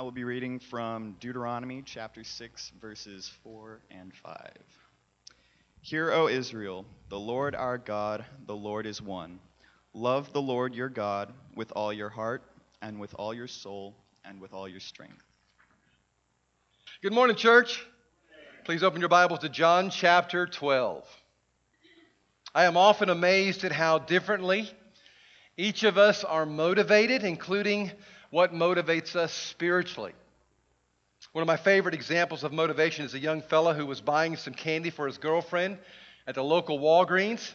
I will be reading from Deuteronomy chapter 6, verses 4 and 5. Hear, O Israel, the Lord our God, the Lord is one. Love the Lord your God with all your heart, and with all your soul, and with all your strength. Good morning, church. Please open your Bibles to John chapter 12. I am often amazed at how differently each of us are motivated, including what motivates us spiritually. One of my favorite examples of motivation is a young fellow who was buying some candy for his girlfriend at the local Walgreens.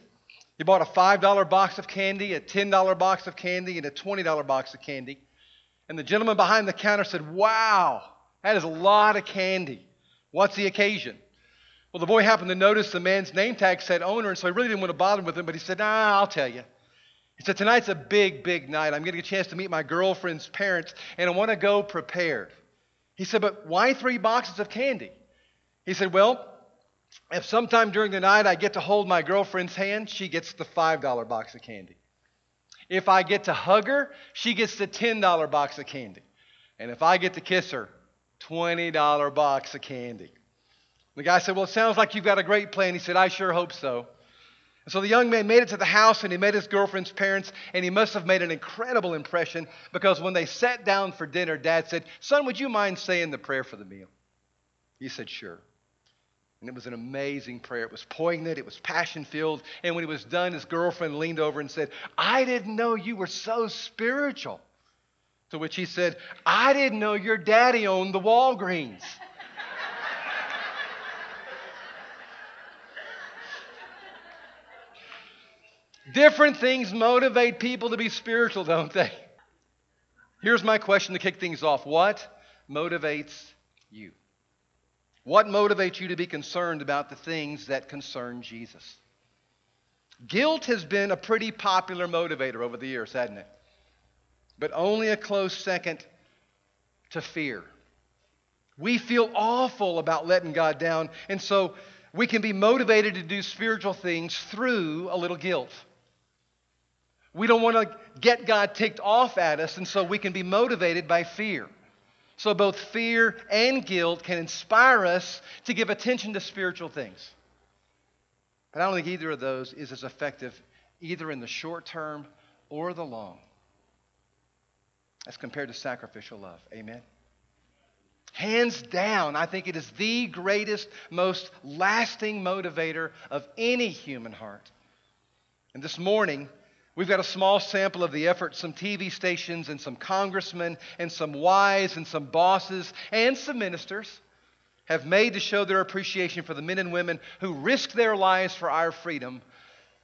He bought a $5 box of candy, a $10 box of candy, and a $20 box of candy. And the gentleman behind the counter said, Wow, that is a lot of candy. What's the occasion? Well, the boy happened to notice the man's name tag said owner, and so he really didn't want to bother with him, but he said, Nah, I'll tell you. He said, Tonight's a big, big night. I'm getting a chance to meet my girlfriend's parents, and I want to go prepared. He said, But why three boxes of candy? He said, Well, if sometime during the night I get to hold my girlfriend's hand, she gets the $5 box of candy. If I get to hug her, she gets the $10 box of candy. And if I get to kiss her, $20 box of candy. The guy said, Well, it sounds like you've got a great plan. He said, I sure hope so. And so the young man made it to the house and he met his girlfriend's parents, and he must have made an incredible impression because when they sat down for dinner, dad said, Son, would you mind saying the prayer for the meal? He said, Sure. And it was an amazing prayer. It was poignant, it was passion filled. And when he was done, his girlfriend leaned over and said, I didn't know you were so spiritual. To which he said, I didn't know your daddy owned the Walgreens. Different things motivate people to be spiritual, don't they? Here's my question to kick things off What motivates you? What motivates you to be concerned about the things that concern Jesus? Guilt has been a pretty popular motivator over the years, hasn't it? But only a close second to fear. We feel awful about letting God down, and so we can be motivated to do spiritual things through a little guilt. We don't want to get God ticked off at us, and so we can be motivated by fear. So both fear and guilt can inspire us to give attention to spiritual things. But I don't think either of those is as effective either in the short term or the long as compared to sacrificial love. Amen. Hands down, I think it is the greatest, most lasting motivator of any human heart. And this morning, We've got a small sample of the effort some TV stations and some congressmen and some wives and some bosses and some ministers have made to show their appreciation for the men and women who risk their lives for our freedom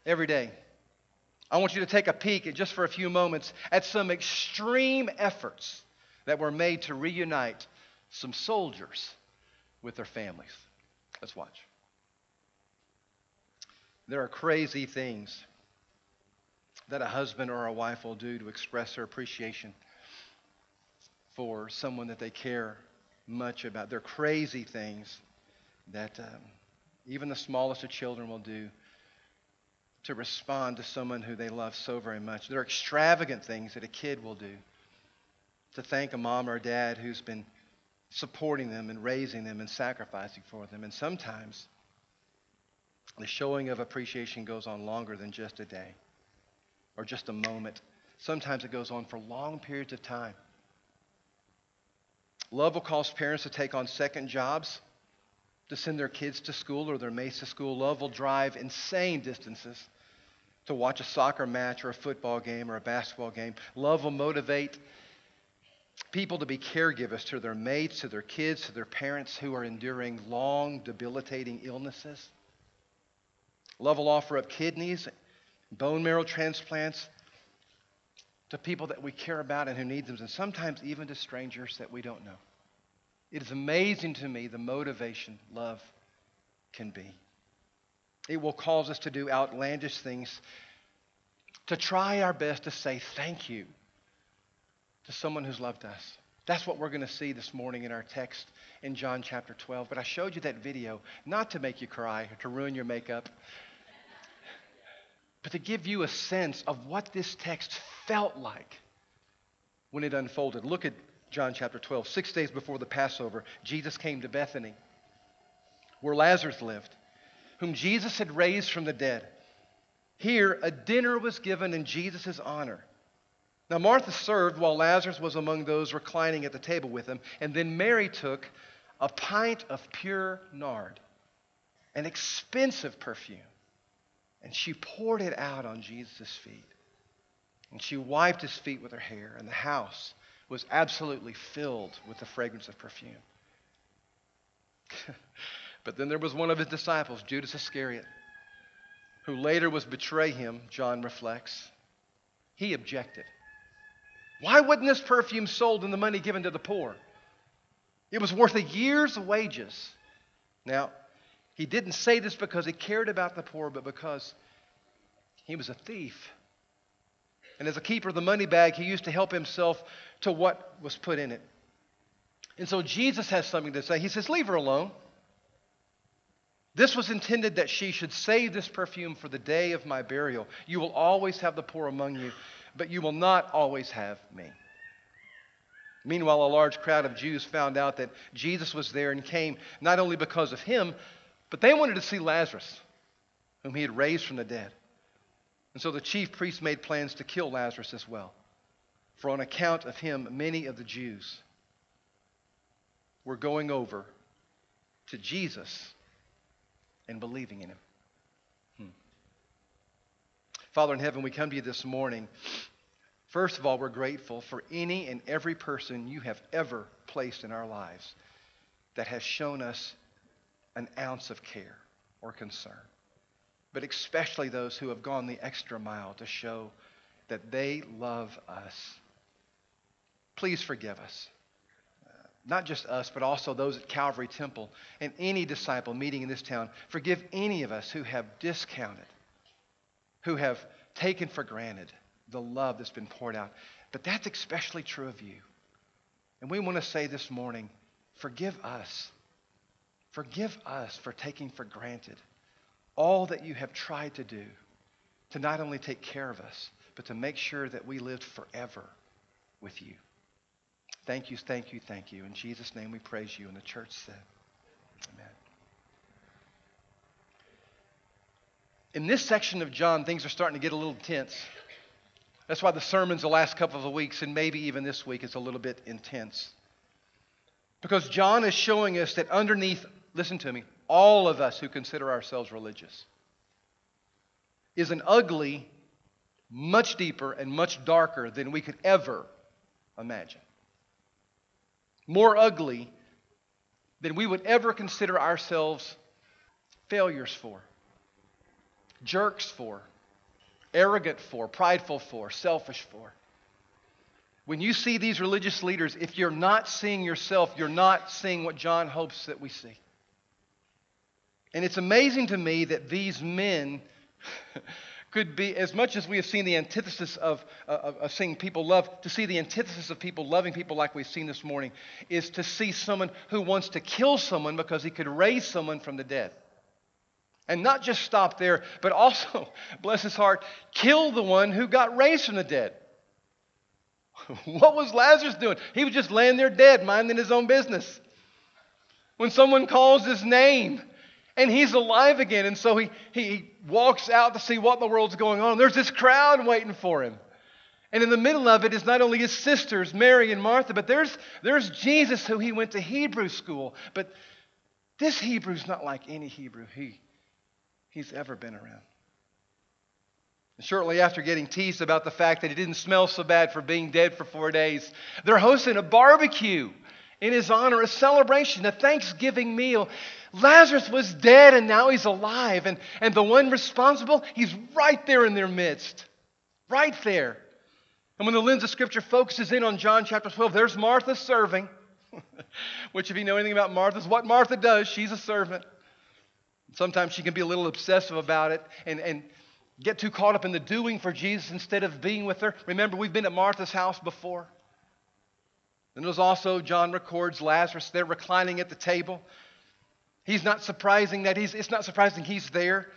every day. I want you to take a peek, at, just for a few moments, at some extreme efforts that were made to reunite some soldiers with their families. Let's watch. There are crazy things that a husband or a wife will do to express their appreciation for someone that they care much about. They're crazy things that um, even the smallest of children will do to respond to someone who they love so very much. They're extravagant things that a kid will do to thank a mom or a dad who's been supporting them and raising them and sacrificing for them. And sometimes the showing of appreciation goes on longer than just a day or just a moment. Sometimes it goes on for long periods of time. Love will cause parents to take on second jobs to send their kids to school or their mates to school. Love will drive insane distances to watch a soccer match or a football game or a basketball game. Love will motivate people to be caregivers to their mates, to their kids, to their parents who are enduring long, debilitating illnesses. Love will offer up kidneys bone marrow transplants to people that we care about and who need them, and sometimes even to strangers that we don't know. It is amazing to me the motivation love can be. It will cause us to do outlandish things, to try our best to say thank you to someone who's loved us. That's what we're going to see this morning in our text in John chapter 12. But I showed you that video not to make you cry or to ruin your makeup, but to give you a sense of what this text felt like when it unfolded. Look at John chapter 12. Six days before the Passover, Jesus came to Bethany, where Lazarus lived, whom Jesus had raised from the dead. Here, a dinner was given in Jesus' honor. Now, Martha served while Lazarus was among those reclining at the table with him, and then Mary took a pint of pure nard, an expensive perfume, and she poured it out on Jesus' feet. And she wiped his feet with her hair, and the house was absolutely filled with the fragrance of perfume. but then there was one of his disciples, Judas Iscariot, who later was betray him, John reflects. He objected. Why wasn't this perfume sold and the money given to the poor? It was worth a year's wages. Now, he didn't say this because he cared about the poor, but because he was a thief. And as a keeper of the money bag, he used to help himself to what was put in it. And so Jesus has something to say. He says, Leave her alone. This was intended that she should save this perfume for the day of my burial. You will always have the poor among you, but you will not always have me. Meanwhile, a large crowd of Jews found out that Jesus was there and came not only because of him, but they wanted to see Lazarus, whom he had raised from the dead. And so the chief priests made plans to kill Lazarus as well. For on account of him, many of the Jews were going over to Jesus and believing in him. Hmm. Father in heaven, we come to you this morning. First of all, we're grateful for any and every person you have ever placed in our lives that has shown us an ounce of care or concern but especially those who have gone the extra mile to show that they love us. Please forgive us. Uh, not just us, but also those at Calvary Temple and any disciple meeting in this town. Forgive any of us who have discounted, who have taken for granted the love that's been poured out. But that's especially true of you. And we want to say this morning forgive us. Forgive us for taking for granted all that you have tried to do to not only take care of us, but to make sure that we lived forever with you. Thank you, thank you, thank you. In Jesus' name we praise you. And the church said, Amen. In this section of John, things are starting to get a little tense. That's why the sermons the last couple of weeks, and maybe even this week, is a little bit intense. Because John is showing us that underneath, listen to me, all of us who consider ourselves religious, is an ugly, much deeper, and much darker than we could ever imagine. More ugly than we would ever consider ourselves failures for, jerks for, arrogant for, prideful for, selfish for. When you see these religious leaders, if you're not seeing yourself, you're not seeing what John hopes that we see. And it's amazing to me that these men could be, as much as we have seen the antithesis of, uh, of, of, seeing people love, to see the antithesis of people loving people like we've seen this morning is to see someone who wants to kill someone because he could raise someone from the dead. And not just stop there, but also, bless his heart, kill the one who got raised from the dead. what was Lazarus doing? He was just laying there dead, minding his own business. When someone calls his name, and he's alive again. And so he, he walks out to see what in the world's going on. There's this crowd waiting for him. And in the middle of it is not only his sisters, Mary and Martha, but there's, there's Jesus who he went to Hebrew school. But this Hebrew's not like any Hebrew he, he's ever been around. And shortly after getting teased about the fact that he didn't smell so bad for being dead for four days, they're hosting a barbecue in his honor, a celebration, a Thanksgiving meal. Lazarus was dead and now he's alive. And, and the one responsible, he's right there in their midst. Right there. And when the lens of Scripture focuses in on John chapter 12, there's Martha serving, which, if you know anything about Martha, is what Martha does. She's a servant. Sometimes she can be a little obsessive about it and, and get too caught up in the doing for Jesus instead of being with her. Remember, we've been at Martha's house before. Then there's also, John records Lazarus there reclining at the table. He's not surprising that he's, it's not surprising he's there.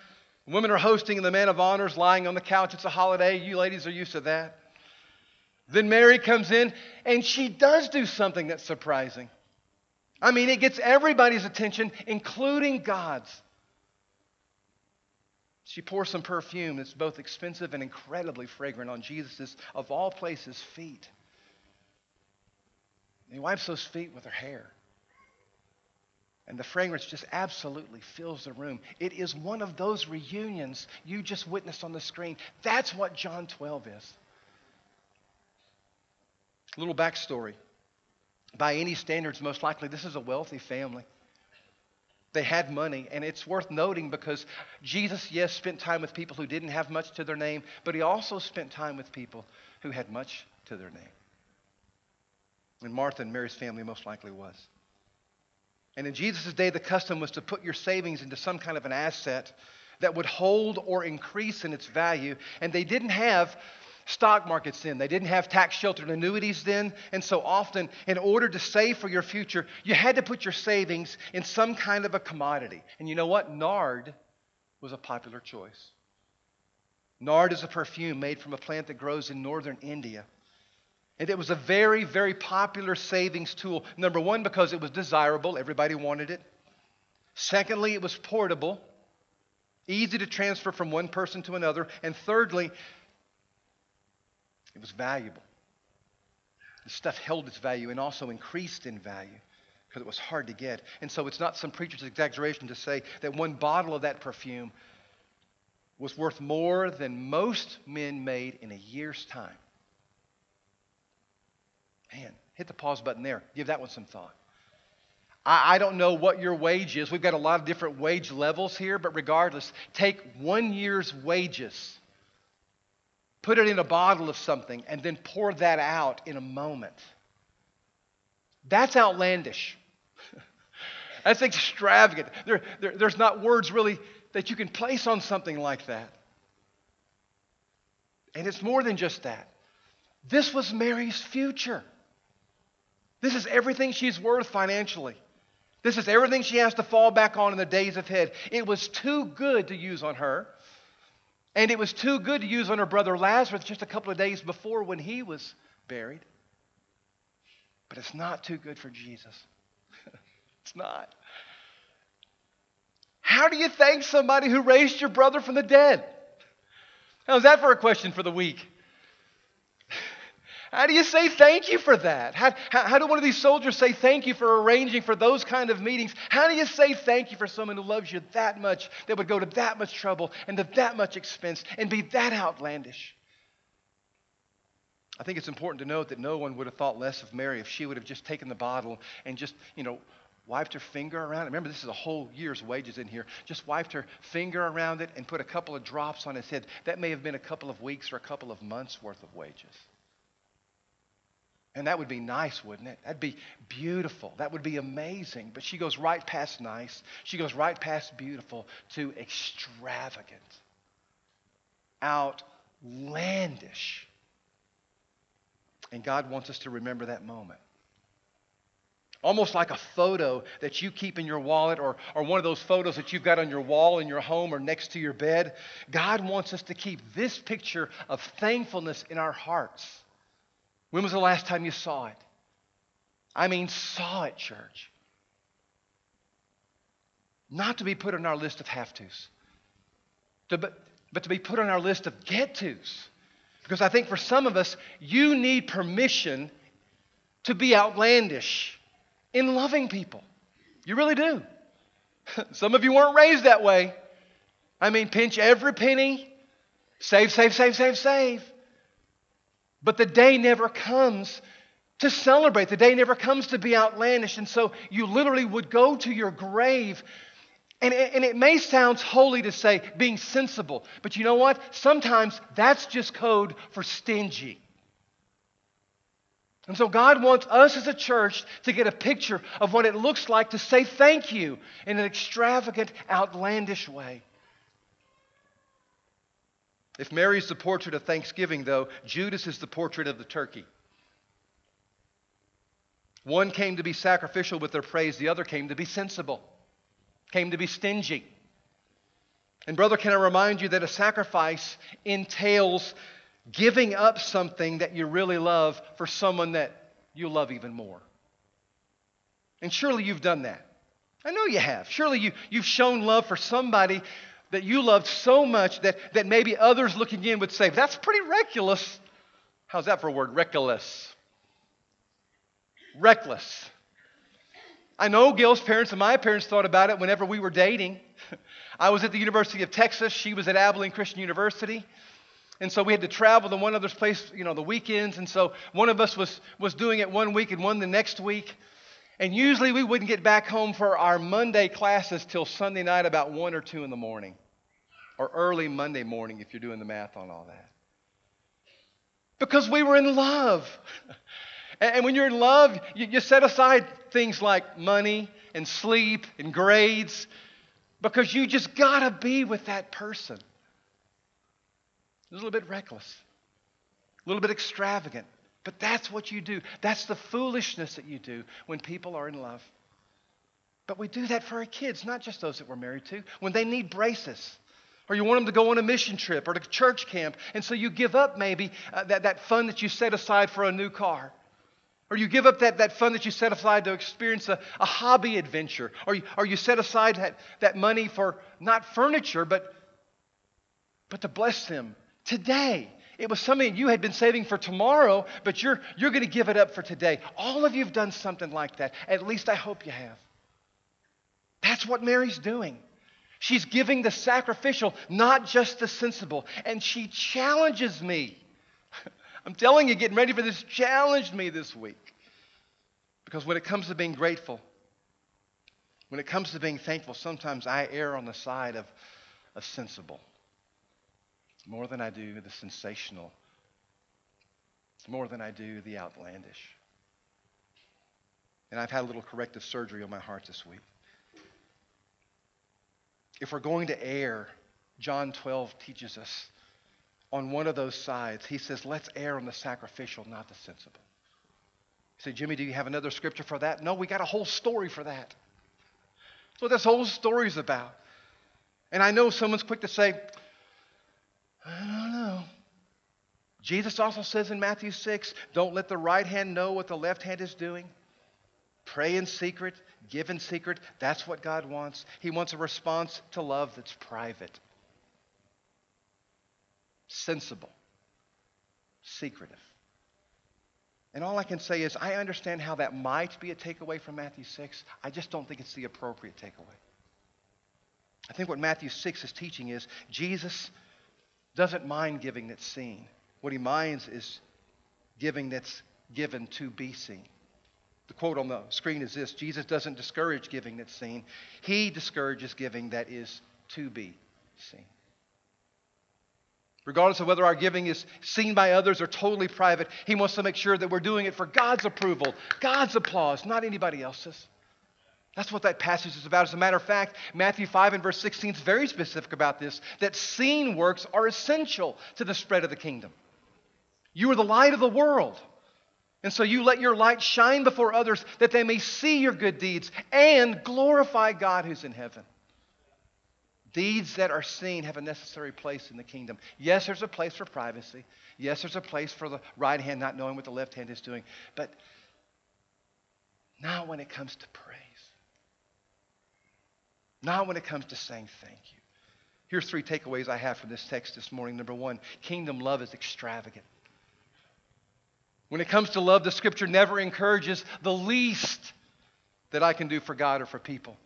Women are hosting and the man of honor is lying on the couch. It's a holiday. You ladies are used to that. Then Mary comes in and she does do something that's surprising. I mean, it gets everybody's attention, including God's. She pours some perfume that's both expensive and incredibly fragrant on Jesus' of all places, feet. And he wipes those feet with her hair. And the fragrance just absolutely fills the room. It is one of those reunions you just witnessed on the screen. That's what John 12 is. Little backstory. By any standards, most likely, this is a wealthy family. They had money, and it's worth noting because Jesus, yes, spent time with people who didn't have much to their name, but he also spent time with people who had much to their name. And Martha and Mary's family most likely was. And in Jesus' day, the custom was to put your savings into some kind of an asset that would hold or increase in its value. And they didn't have stock markets then. They didn't have tax sheltered annuities then. And so often, in order to save for your future, you had to put your savings in some kind of a commodity. And you know what? Nard was a popular choice. Nard is a perfume made from a plant that grows in northern India. And it was a very, very popular savings tool. Number one, because it was desirable, everybody wanted it. Secondly, it was portable, easy to transfer from one person to another. And thirdly, it was valuable. The stuff held its value and also increased in value because it was hard to get. And so it's not some preacher's exaggeration to say that one bottle of that perfume was worth more than most men made in a year's time. Man, hit the pause button there. Give that one some thought. I, I don't know what your wage is. We've got a lot of different wage levels here, but regardless, take one year's wages, put it in a bottle of something, and then pour that out in a moment. That's outlandish. That's extravagant. There, there, there's not words really that you can place on something like that. And it's more than just that. This was Mary's future. This is everything she's worth financially. This is everything she has to fall back on in the days ahead. It was too good to use on her. And it was too good to use on her brother Lazarus just a couple of days before when he was buried. But it's not too good for Jesus. it's not. How do you thank somebody who raised your brother from the dead? How's that for a question for the week? How do you say thank you for that? How, how, how, do one of these soldiers say thank you for arranging for those kind of meetings? How do you say thank you for someone who loves you that much, that would go to that much trouble and to that much expense and be that outlandish? I think it's important to note that no one would have thought less of Mary if she would have just taken the bottle and just, you know, wiped her finger around it. Remember, this is a whole year's wages in here. Just wiped her finger around it and put a couple of drops on his head. That may have been a couple of weeks or a couple of months worth of wages. And that would be nice, wouldn't it? That'd be beautiful. That would be amazing. But she goes right past nice. She goes right past beautiful to extravagant, outlandish. And God wants us to remember that moment. Almost like a photo that you keep in your wallet or, or one of those photos that you've got on your wall in your home or next to your bed. God wants us to keep this picture of thankfulness in our hearts when was the last time you saw it? I mean, saw it, church. Not to be put on our list of have tos, to, but, but to be put on our list of get tos. Because I think for some of us, you need permission to be outlandish in loving people. You really do. Some of you weren't raised that way. I mean, pinch every penny, save, save, save, save, save. But the day never comes to celebrate. The day never comes to be outlandish. And so you literally would go to your grave. And it, and it may sound holy to say being sensible, but you know what? Sometimes that's just code for stingy. And so God wants us as a church to get a picture of what it looks like to say thank you in an extravagant, outlandish way. If Mary is the portrait of thanksgiving, though, Judas is the portrait of the turkey. One came to be sacrificial with their praise, the other came to be sensible, came to be stingy. And, brother, can I remind you that a sacrifice entails giving up something that you really love for someone that you love even more. And surely you've done that. I know you have. Surely you, you've shown love for somebody that you loved so much that, that maybe others looking in would say, that's pretty reckless. How's that for a word? Reckless. Reckless. I know Gail's parents and my parents thought about it whenever we were dating. I was at the University of Texas, she was at Abilene Christian University. And so we had to travel to one other's place, you know, the weekends. And so one of us was, was doing it one week and one the next week. And usually we wouldn't get back home for our Monday classes till Sunday night about 1 or 2 in the morning, or early Monday morning if you're doing the math on all that. Because we were in love. and when you're in love, you, set aside things like money and sleep and grades because you just got to be with that person. A little bit reckless, a little bit extravagant. But that's what you do. That's the foolishness that you do when people are in love. But we do that for our kids, not just those that we're married to, when they need braces. Or you want them to go on a mission trip or to church camp. And so you give up maybe uh, that, that fun that you set aside for a new car. Or you give up that, that fun that you set aside to experience a, a hobby adventure. Or you, or you set aside that, that money for not furniture, but, but to bless them today it was something you had been saving for tomorrow, but you're, you're going to give it up for today. All of you have done something like that. At least I hope you have. That's what Mary's doing. She's giving the sacrificial, not just the sensible. And she challenges me. I'm telling you, getting ready for this challenged me this week. Because when it comes to being grateful, when it comes to being thankful, sometimes I err on the side of, of sensible more than I do the sensational, more than I do the outlandish. And I've had a little corrective surgery on my heart this week. If we're going to err, John 12 teaches us on one of those sides. He says, let's err on the sacrificial, not the sensible. You say, Jimmy, do you have another scripture for that? No, we got a whole story for that. That's what this whole story is about. And I know someone's quick to say, I don't know. Jesus also says in Matthew 6 don't let the right hand know what the left hand is doing. Pray in secret, give in secret. That's what God wants. He wants a response to love that's private, sensible, secretive. And all I can say is, I understand how that might be a takeaway from Matthew 6. I just don't think it's the appropriate takeaway. I think what Matthew 6 is teaching is Jesus doesn't mind giving that's seen. What he minds is giving that's given to be seen. The quote on the screen is this Jesus doesn't discourage giving that's seen, he discourages giving that is to be seen. Regardless of whether our giving is seen by others or totally private, he wants to make sure that we're doing it for God's approval, God's applause, not anybody else's. That's what that passage is about. As a matter of fact, Matthew 5 and verse 16 is very specific about this that seen works are essential to the spread of the kingdom. You are the light of the world. And so you let your light shine before others that they may see your good deeds and glorify God who's in heaven. Deeds that are seen have a necessary place in the kingdom. Yes, there's a place for privacy. Yes, there's a place for the right hand not knowing what the left hand is doing. But not when it comes to praise. Not when it comes to saying thank you. Here's three takeaways I have from this text this morning. Number one, kingdom love is extravagant. When it comes to love, the scripture never encourages the least that I can do for God or for people.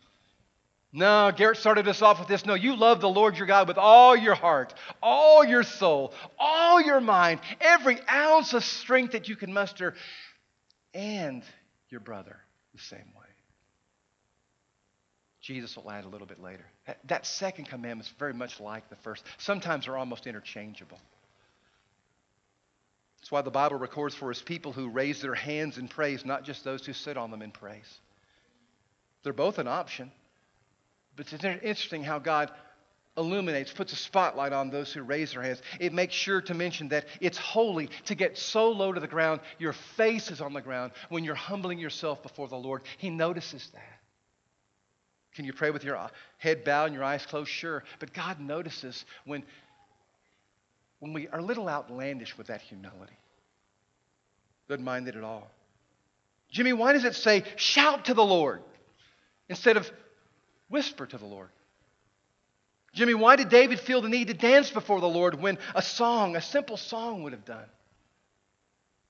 No, Garrett started us off with this. No, you love the Lord your God with all your heart, all your soul, all your mind, every ounce of strength that you can muster, and your brother the same way. Jesus will add a little bit later. That, second commandment is very much like the first. Sometimes they're almost interchangeable. That's why the Bible records for us people who raise their hands in praise, not just those who sit on them in praise. They're both an option. But it's interesting how God illuminates, puts a spotlight on those who raise their hands. It makes sure to mention that it's holy to get so low to the ground, your face is on the ground when you're humbling yourself before the Lord. He notices that. Can you pray with your uh, head bowed and your eyes closed? Sure. But God notices when when we are a little outlandish with that humility. Doesn't mind it at all. Jimmy, why does it say shout to the Lord instead of whisper to the Lord? Jimmy, why did David feel the need to dance before the Lord when a song, a simple song, would have done?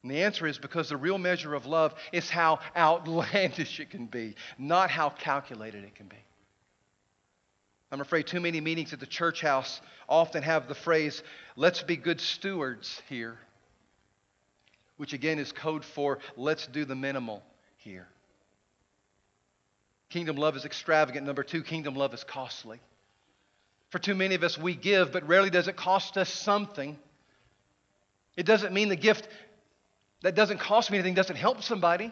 And the answer is because the real measure of love is how outlandish it can be, not how calculated it can be. I'm afraid too many meetings at the church house often have the phrase, let's be good stewards here, which again is code for let's do the minimal here. Kingdom love is extravagant. Number two, kingdom love is costly. For too many of us, we give, but rarely does it cost us something. It doesn't mean the gift that doesn't cost me anything doesn't help somebody.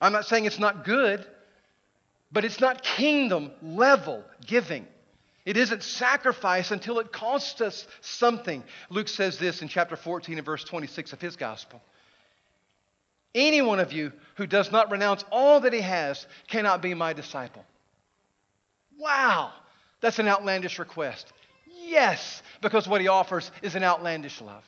I'm not saying it's not good, but it's not kingdom level giving. It isn't sacrifice until it costs us something. Luke says this in chapter 14 and verse 26 of his gospel. Any one of you who does not renounce all that he has cannot be my disciple. Wow, that's an outlandish request. Yes, because what he offers is an outlandish love.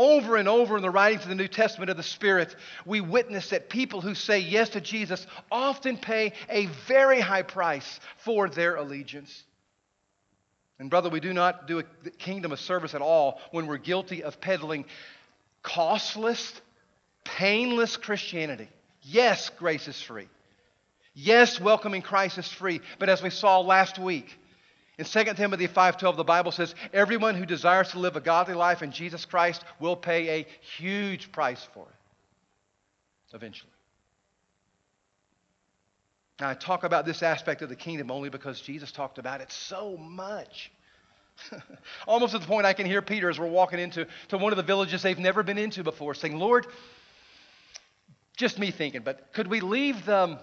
Over and over in the writings of the New Testament of the Spirit, we witness that people who say yes to Jesus often pay a very high price for their allegiance. And, brother, we do not do a kingdom of service at all when we're guilty of peddling costless, painless Christianity. Yes, grace is free. Yes, welcoming Christ is free. But as we saw last week, in 2 Timothy 5:12 the Bible says everyone who desires to live a godly life in Jesus Christ will pay a huge price for it eventually. Now I talk about this aspect of the kingdom only because Jesus talked about it so much. Almost at the point I can hear Peter as we're walking into to one of the villages they've never been into before saying, "Lord, just me thinking, but could we leave the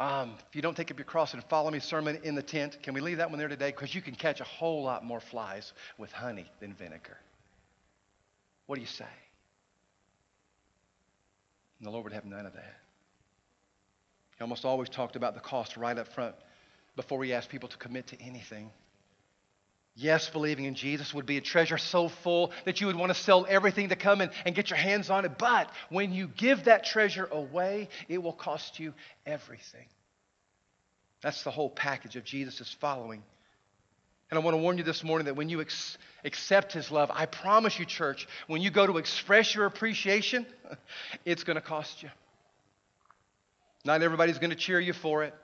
um, if you don't take up your cross and follow me sermon in the tent, can we leave that one there today? Because you can catch a whole lot more flies with honey than vinegar. What do you say? And the Lord would have none of that. He almost always talked about the cost right up front before he asked people to commit to anything. Yes, believing in Jesus would be a treasure so full that you would want to sell everything to come in and get your hands on it. But when you give that treasure away, it will cost you everything. That's the whole package of Jesus' following. And I want to warn you this morning that when you ex- accept his love, I promise you, church, when you go to express your appreciation, it's going to cost you. Not everybody's going to cheer you for it.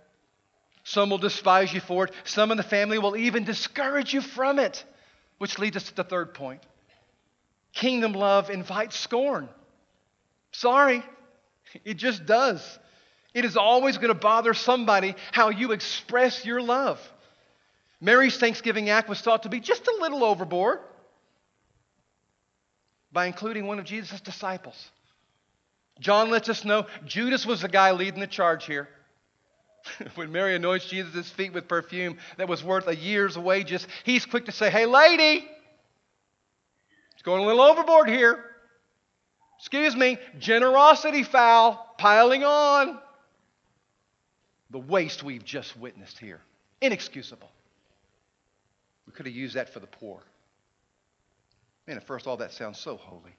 Some will despise you for it. Some in the family will even discourage you from it. Which leads us to the third point kingdom love invites scorn. Sorry, it just does. It is always going to bother somebody how you express your love. Mary's Thanksgiving act was thought to be just a little overboard by including one of Jesus' disciples. John lets us know Judas was the guy leading the charge here. when Mary anoints Jesus' feet with perfume that was worth a year's wages, he's quick to say, Hey, lady, it's going a little overboard here. Excuse me, generosity foul piling on. The waste we've just witnessed here. Inexcusable. We could have used that for the poor. Man, at first, all that sounds so holy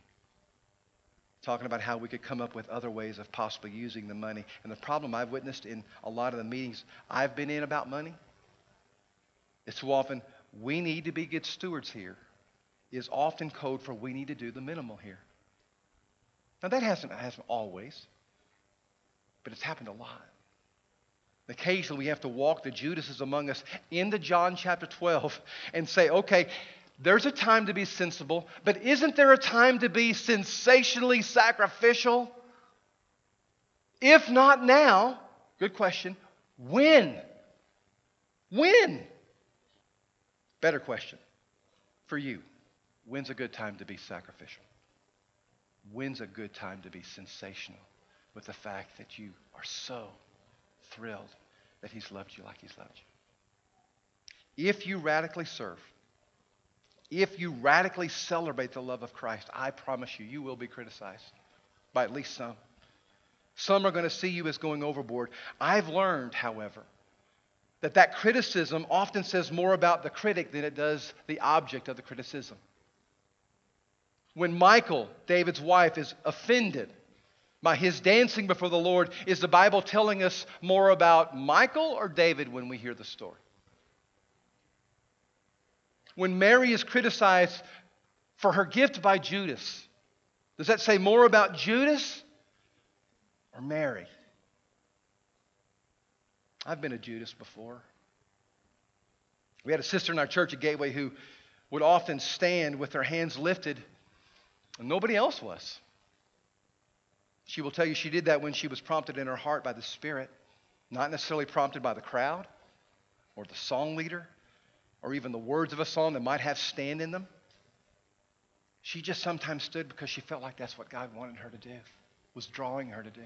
talking about how we could come up with other ways of possibly using the money. And the problem I've witnessed in a lot of the meetings I've been in about money is too often we need to be good stewards here is often code for we need to do the minimal here. Now that hasn't, hasn't always, but it's happened a lot. Occasionally we have to walk the Judases among us into John chapter 12 and say, okay, there's a time to be sensible, but isn't there a time to be sensationally sacrificial? If not now, good question, when? When? Better question for you. When's a good time to be sacrificial? When's a good time to be sensational with the fact that you are so thrilled that He's loved you like He's loved you? If you radically serve, if you radically celebrate the love of Christ, I promise you, you will be criticized by at least some. Some are going to see you as going overboard. I've learned, however, that that criticism often says more about the critic than it does the object of the criticism. When Michal, David's wife, is offended by his dancing before the Lord, is the Bible telling us more about Michal or David when we hear the story? When Mary is criticized for her gift by Judas, does that say more about Judas or Mary? I've been a Judas before. We had a sister in our church at Gateway who would often stand with her hands lifted, and nobody else was. She will tell you she did that when she was prompted in her heart by the Spirit, not necessarily prompted by the crowd or the song leader or even the words of a song that might have stand in them. She just sometimes stood because she felt like that's what God wanted her to do, was drawing her to do.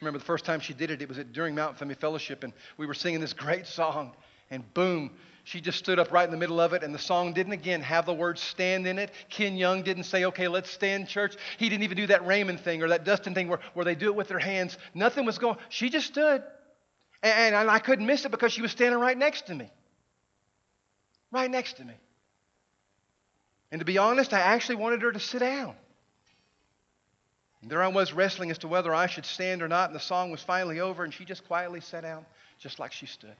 Remember the first time she did it, it was at, during Mount Family Fellowship, and we were singing this great song, and boom, she just stood up right in the middle of it, and the song didn't again have the word stand in it. Ken Young didn't say, okay, let's stand church. He didn't even do that Raymond thing or that Dustin thing where, where they do it with their hands. Nothing was going. She just stood. And, and I couldn't miss it because she was standing right next to me. Right next to me. And to be honest, I actually wanted her to sit down. And there I was wrestling as to whether I should stand or not, and the song was finally over, and she just quietly sat down, just like she stood.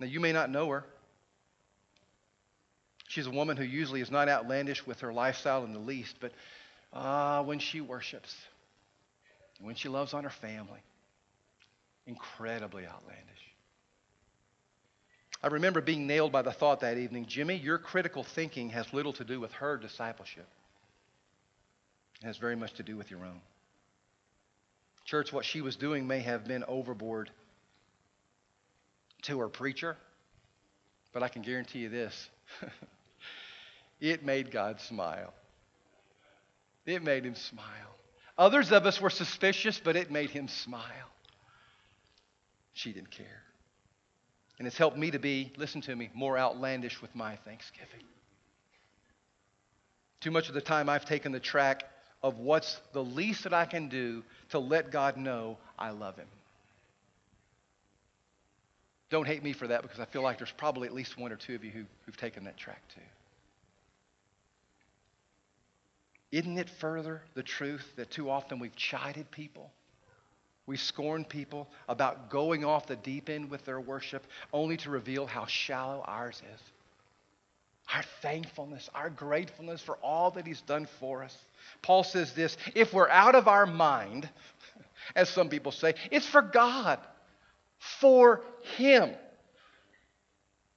Now, you may not know her. She's a woman who usually is not outlandish with her lifestyle in the least, but uh, when she worships, when she loves on her family, incredibly outlandish. I remember being nailed by the thought that evening Jimmy, your critical thinking has little to do with her discipleship. It has very much to do with your own. Church, what she was doing may have been overboard to her preacher, but I can guarantee you this it made God smile. It made him smile. Others of us were suspicious, but it made him smile. She didn't care. And it's helped me to be, listen to me, more outlandish with my thanksgiving. Too much of the time I've taken the track of what's the least that I can do to let God know I love him. Don't hate me for that because I feel like there's probably at least one or two of you who, who've taken that track too. Isn't it further the truth that too often we've chided people? We scorn people about going off the deep end with their worship only to reveal how shallow ours is. Our thankfulness, our gratefulness for all that He's done for us. Paul says this if we're out of our mind, as some people say, it's for God for Him.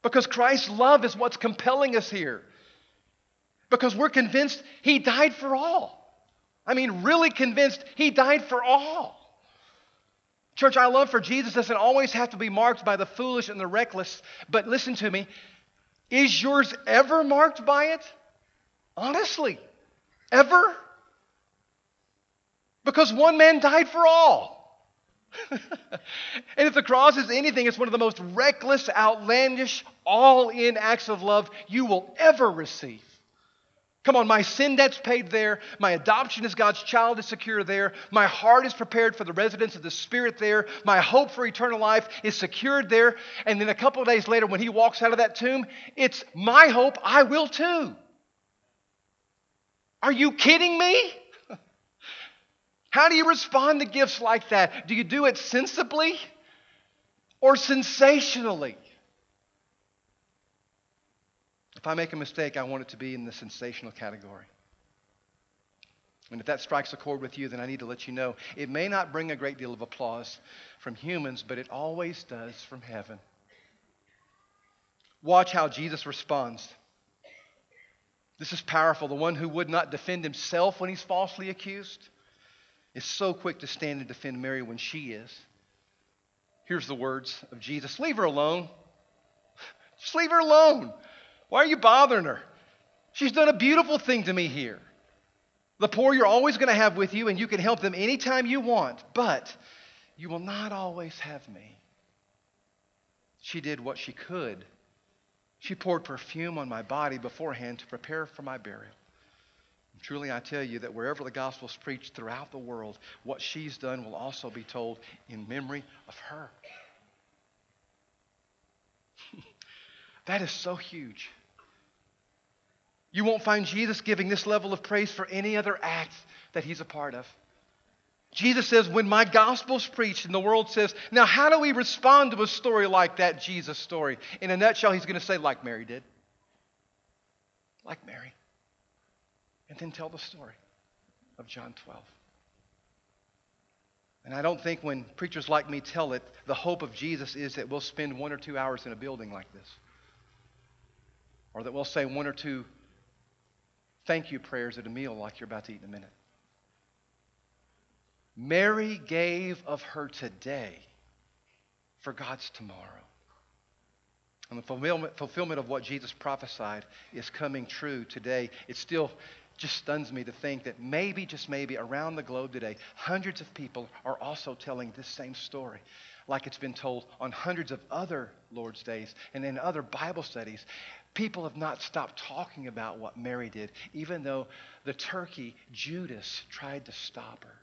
Because Christ's love is what's compelling us here. Because we're convinced He died for all. I mean, really convinced He died for all. Church, our love for Jesus doesn't always have to be marked by the foolish and the reckless, but listen to me. Is yours ever marked by it? Honestly, ever? Because one man died for all. and if the cross is anything, it's one of the most reckless, outlandish, all in acts of love you will ever receive. Come on, my sin debt's paid there. My adoption as God's child is secure there. My heart is prepared for the residence of the Spirit there. My hope for eternal life is secured there. And then a couple days later, when he walks out of that tomb, it's my hope, I will too. Are you kidding me? How do you respond to gifts like that? Do you do it sensibly or sensationally? If I make a mistake, I want it to be in the sensational category. And if that strikes a chord with you, then I need to let you know it may not bring a great deal of applause from humans, but it always does from heaven. Watch how Jesus responds. This is powerful. The one who would not defend himself when he's falsely accused is so quick to stand and defend Mary when she is. Here's the words of Jesus Leave her alone. Just leave her alone. Why are you bothering her? She's done a beautiful thing to me here. The poor you're always going to have with you, and you can help them anytime you want, but you will not always have me. She did what she could. She poured perfume on my body beforehand to prepare for my burial. Truly, I tell you that wherever the gospel is preached throughout the world, what she's done will also be told in memory of her. that is so huge. You won't find Jesus giving this level of praise for any other act that he's a part of. Jesus says, when my gospel's preached and the world says, now how do we respond to a story like that Jesus story? In a nutshell, he's going to say, like Mary did. Like Mary. And then tell the story of John 12. And I don't think when preachers like me tell it, the hope of Jesus is that we'll spend one or two hours in a building like this. Or that we'll say one or two thank you prayers at a meal like you're about to eat in a minute. Mary gave of her today for God's tomorrow. And the fulfillment, of what Jesus prophesied is coming true today. It still just stuns me to think that maybe, just maybe, around the globe today, hundreds of people are also telling this same story, like it's been told on hundreds of other Lord's Days and in other Bible studies. People have not stopped talking about what Mary did, even though the turkey, Judas, tried to stop her.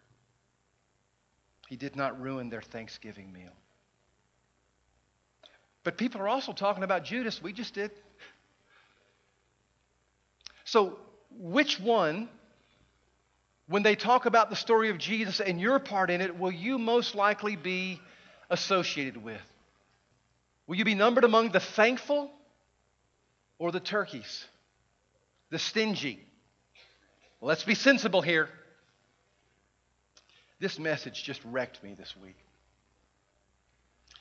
He did not ruin their Thanksgiving meal. But people are also talking about Judas. We just did. So, which one, when they talk about the story of Jesus and your part in it, will you most likely be associated with? Will you be numbered among the thankful or the turkeys? The stingy? let's be sensible here. This message just wrecked me this week.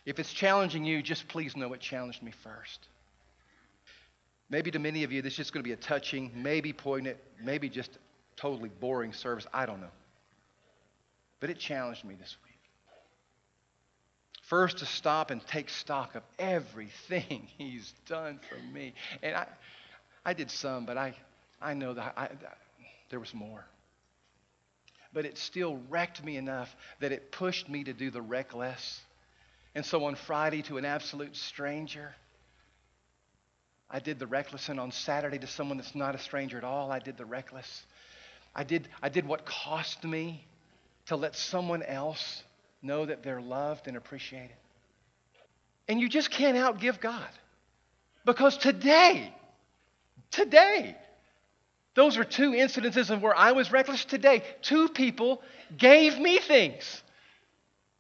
If it's challenging you, just please know it challenged me first. Maybe to many of you, this is just going to be a touching, maybe poignant, maybe just totally boring service. I don't know. But it challenged me this week. First, to stop and take stock of everything he's done for me. And I, I did some, but I, I know that I, there was more but it still wrecked me enough that it pushed me to do the reckless. And so on Friday, to an absolute stranger, I did the reckless. And on Saturday, to someone that's not a stranger at all, I did the reckless. I did, I did what cost me to let someone else know that they're loved and appreciated. And you just can't outgive God. Because today, today, those are two incidences of where I was reckless today. Two people gave me things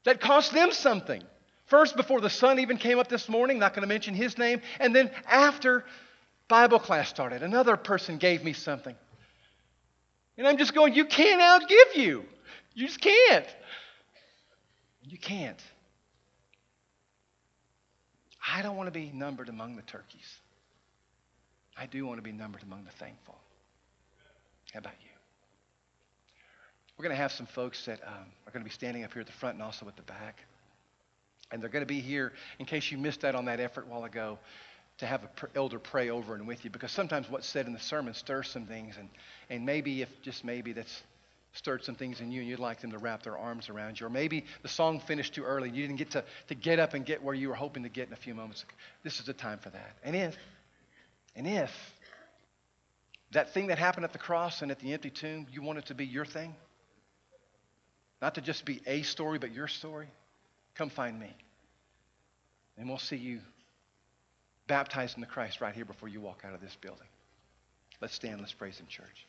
that cost them something. First, before the sun even came up this morning, not going to mention his name, and then after Bible class started, another person gave me something. And I'm just going, you can't outgive you. You just can't. You can't. I don't want to be numbered among the turkeys. I do want to be numbered among the thankful. How about you? We're going to have some folks that um, are going to be standing up here at the front and also at the back. And they're going to be here in case you missed that on that effort a while ago to have an elder pray over and with you because sometimes what's said in the sermon stirs some things and, and maybe if just maybe that's stirred some things in you and you'd like them to wrap their arms around you or maybe the song finished too early and you didn't get to, to get up and get where you were hoping to get in a few moments this is the time for that and if and if that thing that happened at the cross and at the empty tomb, you want it to be your thing? Not to just be a story, but your story? Come find me. And we'll see you baptized in the Christ right here before you walk out of this building. Let's stand, let's praise Him, church.